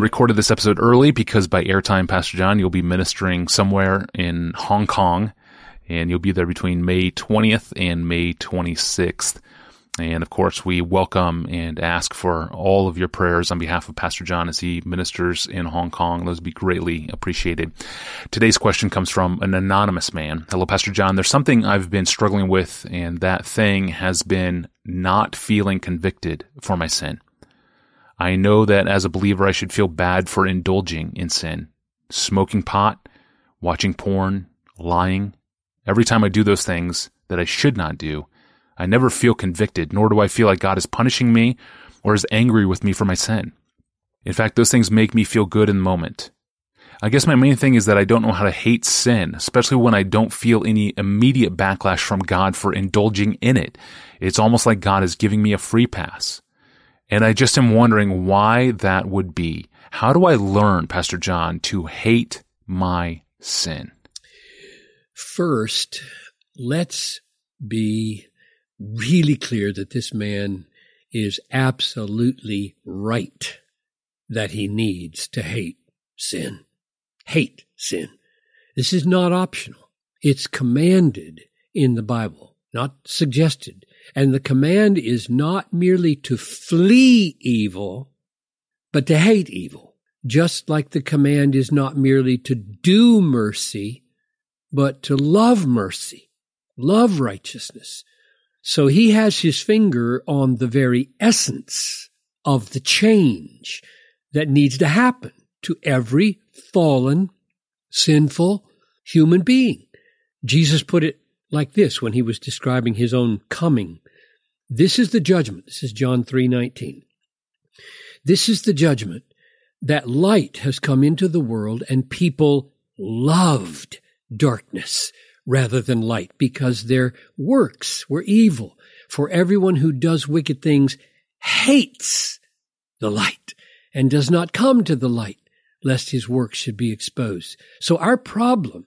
recorded this episode early because by airtime, Pastor John, you'll be ministering somewhere in Hong Kong and you'll be there between May 20th and May 26th. And of course, we welcome and ask for all of your prayers on behalf of Pastor John as he ministers in Hong Kong. Those would be greatly appreciated. Today's question comes from an anonymous man. Hello, Pastor John. There's something I've been struggling with, and that thing has been not feeling convicted for my sin. I know that as a believer, I should feel bad for indulging in sin, smoking pot, watching porn, lying. Every time I do those things that I should not do, I never feel convicted, nor do I feel like God is punishing me or is angry with me for my sin. In fact, those things make me feel good in the moment. I guess my main thing is that I don't know how to hate sin, especially when I don't feel any immediate backlash from God for indulging in it. It's almost like God is giving me a free pass. And I just am wondering why that would be. How do I learn, Pastor John, to hate my sin? First, let's be really clear that this man is absolutely right that he needs to hate sin. Hate sin. This is not optional. It's commanded in the Bible, not suggested. And the command is not merely to flee evil, but to hate evil. Just like the command is not merely to do mercy, but to love mercy, love righteousness, so he has his finger on the very essence of the change that needs to happen to every fallen, sinful human being. Jesus put it like this when he was describing his own coming. This is the judgment. This is John 3:19. This is the judgment that light has come into the world and people loved darkness rather than light because their works were evil. For everyone who does wicked things hates the light and does not come to the light lest his works should be exposed. So our problem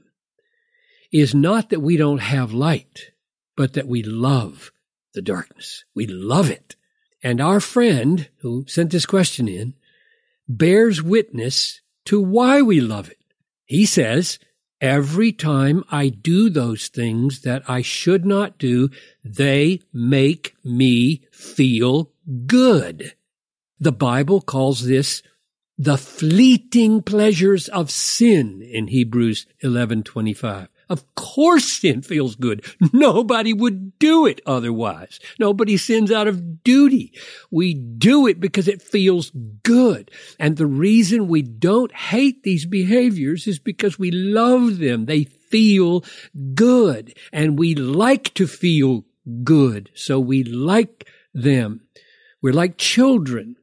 is not that we don't have light, but that we love the darkness. We love it. And our friend who sent this question in bears witness to why we love it. He says, Every time I do those things that I should not do, they make me feel good. The Bible calls this the fleeting pleasures of sin in Hebrews 11:25. Of course sin feels good. Nobody would do it otherwise. Nobody sins out of duty. We do it because it feels good. And the reason we don't hate these behaviors is because we love them. They feel good and we like to feel good. So we like them. We're like children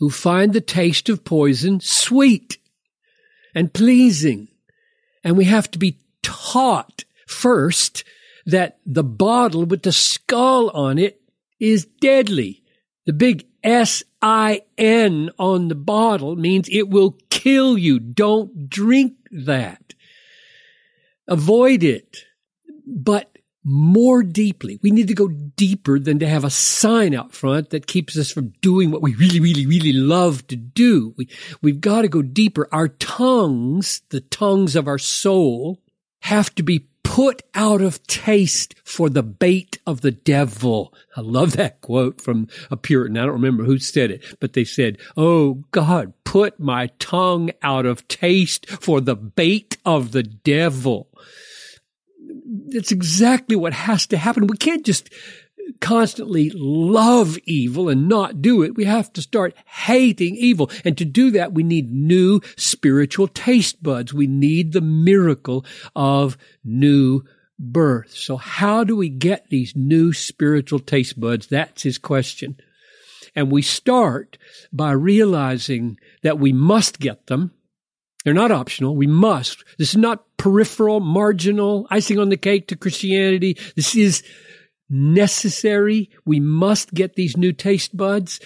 who find the taste of poison sweet and pleasing. And we have to be taught first that the bottle with the skull on it is deadly. The big S-I-N on the bottle means it will kill you. Don't drink that. Avoid it. But more deeply. We need to go deeper than to have a sign out front that keeps us from doing what we really, really, really love to do. We, we've got to go deeper. Our tongues, the tongues of our soul, have to be put out of taste for the bait of the devil. I love that quote from a Puritan. I don't remember who said it, but they said, Oh God, put my tongue out of taste for the bait of the devil. That's exactly what has to happen. We can't just constantly love evil and not do it. We have to start hating evil. And to do that, we need new spiritual taste buds. We need the miracle of new birth. So how do we get these new spiritual taste buds? That's his question. And we start by realizing that we must get them. They're not optional. We must. This is not peripheral, marginal, icing on the cake to Christianity. This is necessary. We must get these new taste buds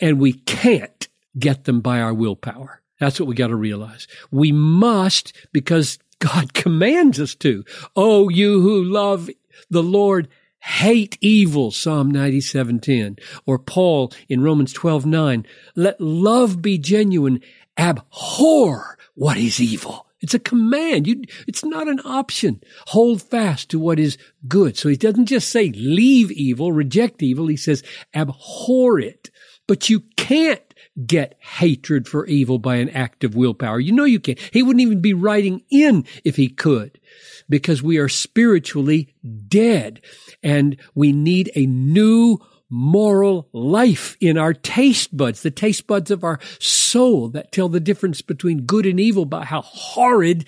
and we can't get them by our willpower. That's what we got to realize. We must because God commands us to. Oh, you who love the Lord, hate evil, Psalm 97:10, or Paul in Romans 12:9, let love be genuine, abhor what is evil. It's a command. You, it's not an option. Hold fast to what is good. So he doesn't just say leave evil, reject evil. He says abhor it. But you can't get hatred for evil by an act of willpower. You know you can't. He wouldn't even be writing in if he could because we are spiritually dead and we need a new moral life in our taste buds, the taste buds of our soul that tell the difference between good and evil, about how horrid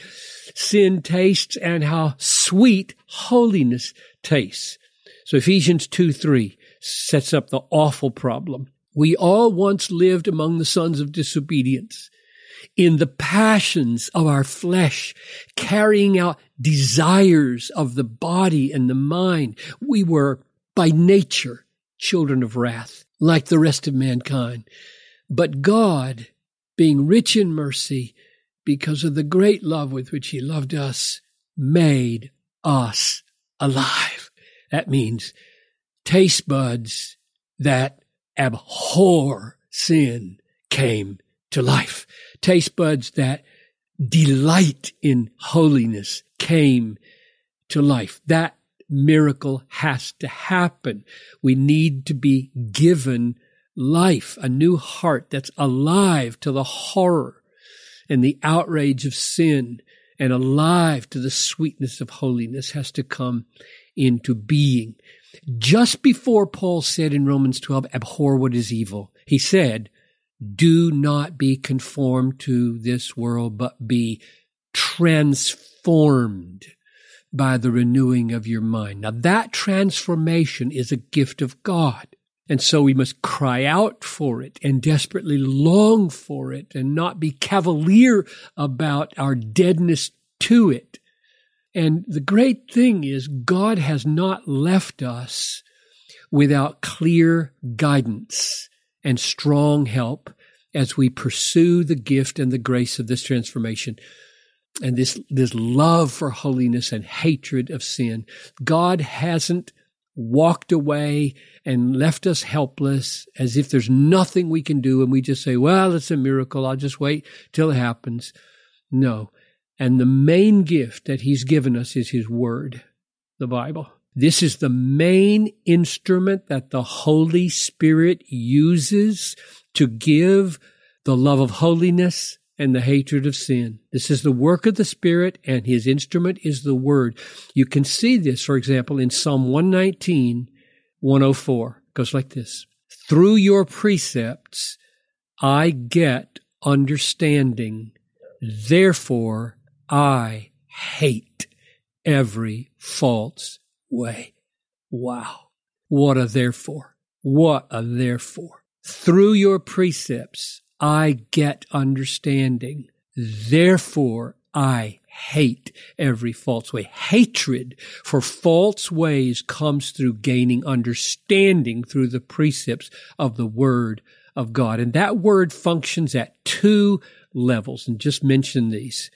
sin tastes and how sweet holiness tastes. So Ephesians 2 3 sets up the awful problem. We all once lived among the sons of disobedience in the passions of our flesh, carrying out desires of the body and the mind. We were by nature children of wrath, like the rest of mankind. But God, being rich in mercy, because of the great love with which he loved us, made us alive. That means taste buds that abhor sin came to life. Taste buds that delight in holiness came to life. That miracle has to happen. We need to be given life, a new heart that's alive to the horror and the outrage of sin and alive to the sweetness of holiness has to come into being. Just before Paul said in Romans 12, abhor what is evil, he said, do not be conformed to this world, but be transformed by the renewing of your mind. Now that transformation is a gift of God. And so we must cry out for it and desperately long for it and not be cavalier about our deadness to it. And the great thing is God has not left us without clear guidance and strong help as we pursue the gift and the grace of this transformation and this, this love for holiness and hatred of sin. God hasn't walked away and left us helpless as if there's nothing we can do and we just say, well, it's a miracle. I'll just wait till it happens. No. And the main gift that he's given us is his word, the Bible. This is the main instrument that the Holy Spirit uses to give the love of holiness and the hatred of sin. This is the work of the Spirit, and his instrument is the Word. You can see this, for example, in Psalm 119, 104. It goes like this Through your precepts, I get understanding. Therefore, I hate every false way. Wow. What a therefore. What a therefore. Through your precepts, I get understanding. Therefore, I hate every false way. Hatred for false ways comes through gaining understanding through the precepts of the Word of God. And that word functions at two levels, and just mention these.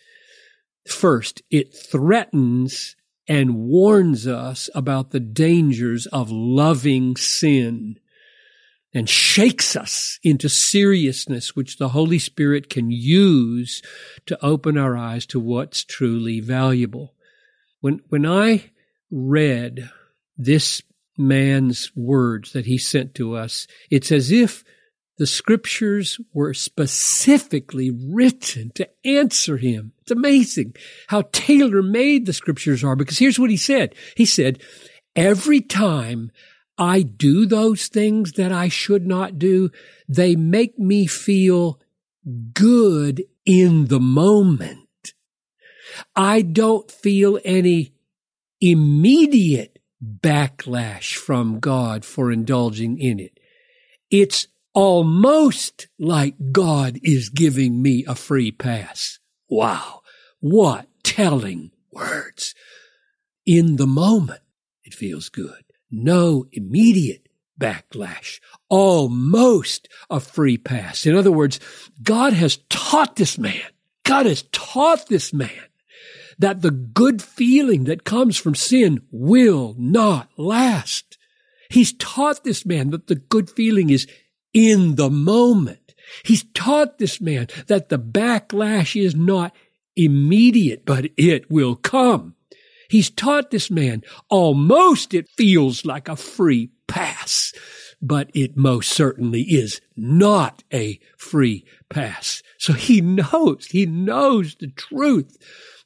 First, it threatens and warns us about the dangers of loving sin and shakes us into seriousness, which the Holy Spirit can use to open our eyes to what's truly valuable. When, when I read this man's words that he sent to us, it's as if the scriptures were specifically written to answer him. It's amazing how tailor made the scriptures are because here's what he said. He said, every time I do those things that I should not do, they make me feel good in the moment. I don't feel any immediate backlash from God for indulging in it. It's almost like God is giving me a free pass. Wow. What telling words. In the moment, it feels good. No immediate backlash. Almost a free pass. In other words, God has taught this man. God has taught this man that the good feeling that comes from sin will not last. He's taught this man that the good feeling is in the moment. He's taught this man that the backlash is not immediate, but it will come. He's taught this man almost it feels like a free pass, but it most certainly is not a free pass. So he knows, he knows the truth.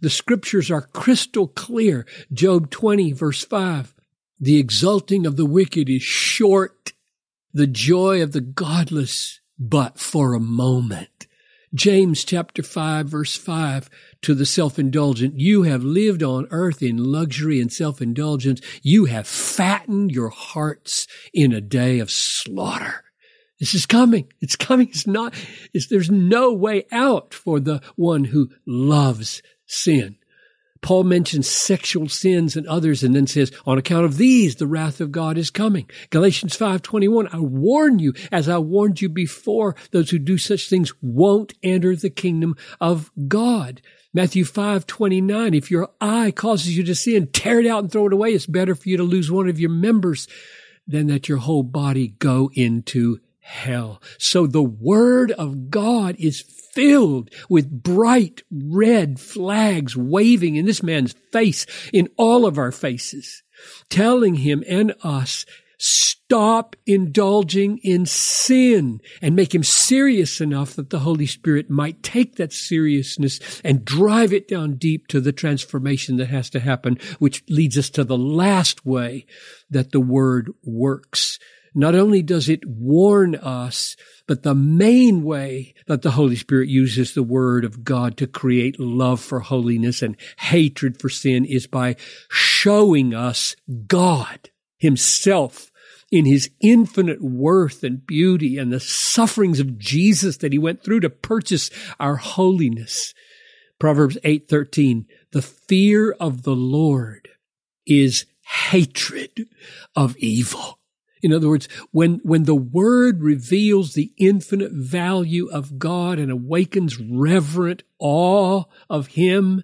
The scriptures are crystal clear. Job 20 verse 5. The exulting of the wicked is short. The joy of the godless, but for a moment. James chapter 5 verse 5 to the self-indulgent. You have lived on earth in luxury and self-indulgence. You have fattened your hearts in a day of slaughter. This is coming. It's coming. It's not, it's, there's no way out for the one who loves sin. Paul mentions sexual sins and others and then says, on account of these, the wrath of God is coming. Galatians 5.21, I warn you, as I warned you before, those who do such things won't enter the kingdom of God. Matthew 5.29, if your eye causes you to sin, tear it out and throw it away. It's better for you to lose one of your members than that your whole body go into hell. So the word of God is filled with bright red flags waving in this man's face, in all of our faces, telling him and us, stop indulging in sin and make him serious enough that the Holy Spirit might take that seriousness and drive it down deep to the transformation that has to happen, which leads us to the last way that the word works not only does it warn us, but the main way that the Holy Spirit uses the Word of God to create love for holiness and hatred for sin is by showing us God Himself in His infinite worth and beauty and the sufferings of Jesus that He went through to purchase our holiness. Proverbs 8:13 The fear of the Lord is hatred of evil. In other words, when, when the word reveals the infinite value of God and awakens reverent awe of him,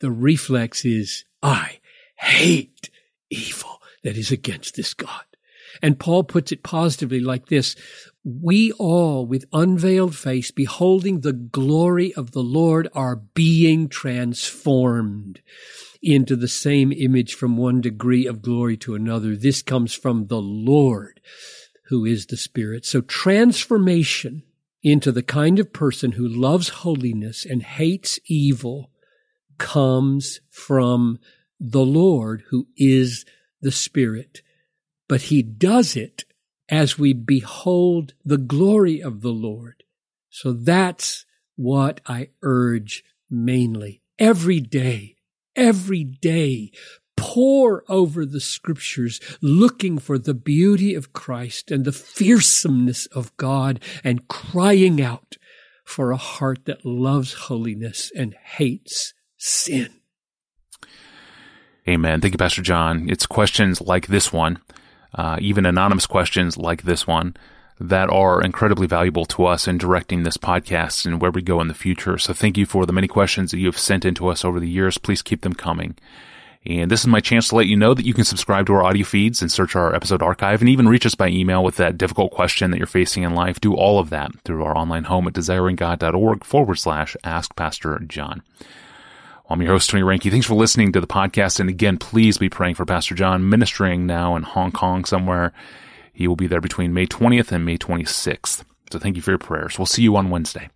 the reflex is, I hate evil that is against this God. And Paul puts it positively like this. We all with unveiled face, beholding the glory of the Lord, are being transformed into the same image from one degree of glory to another. This comes from the Lord who is the Spirit. So transformation into the kind of person who loves holiness and hates evil comes from the Lord who is the Spirit. But he does it as we behold the glory of the Lord. So that's what I urge mainly every day every day pore over the scriptures, looking for the beauty of Christ and the fearsomeness of God and crying out for a heart that loves holiness and hates sin. Amen. Thank you, Pastor John. It's questions like this one, uh, even anonymous questions like this one, that are incredibly valuable to us in directing this podcast and where we go in the future. So thank you for the many questions that you have sent into us over the years. Please keep them coming. And this is my chance to let you know that you can subscribe to our audio feeds and search our episode archive and even reach us by email with that difficult question that you're facing in life. Do all of that through our online home at desiringgod.org forward slash ask Pastor John. I'm your host, Tony Reinke. Thanks for listening to the podcast. And again, please be praying for Pastor John ministering now in Hong Kong somewhere he will be there between May 20th and May 26th. So thank you for your prayers. We'll see you on Wednesday.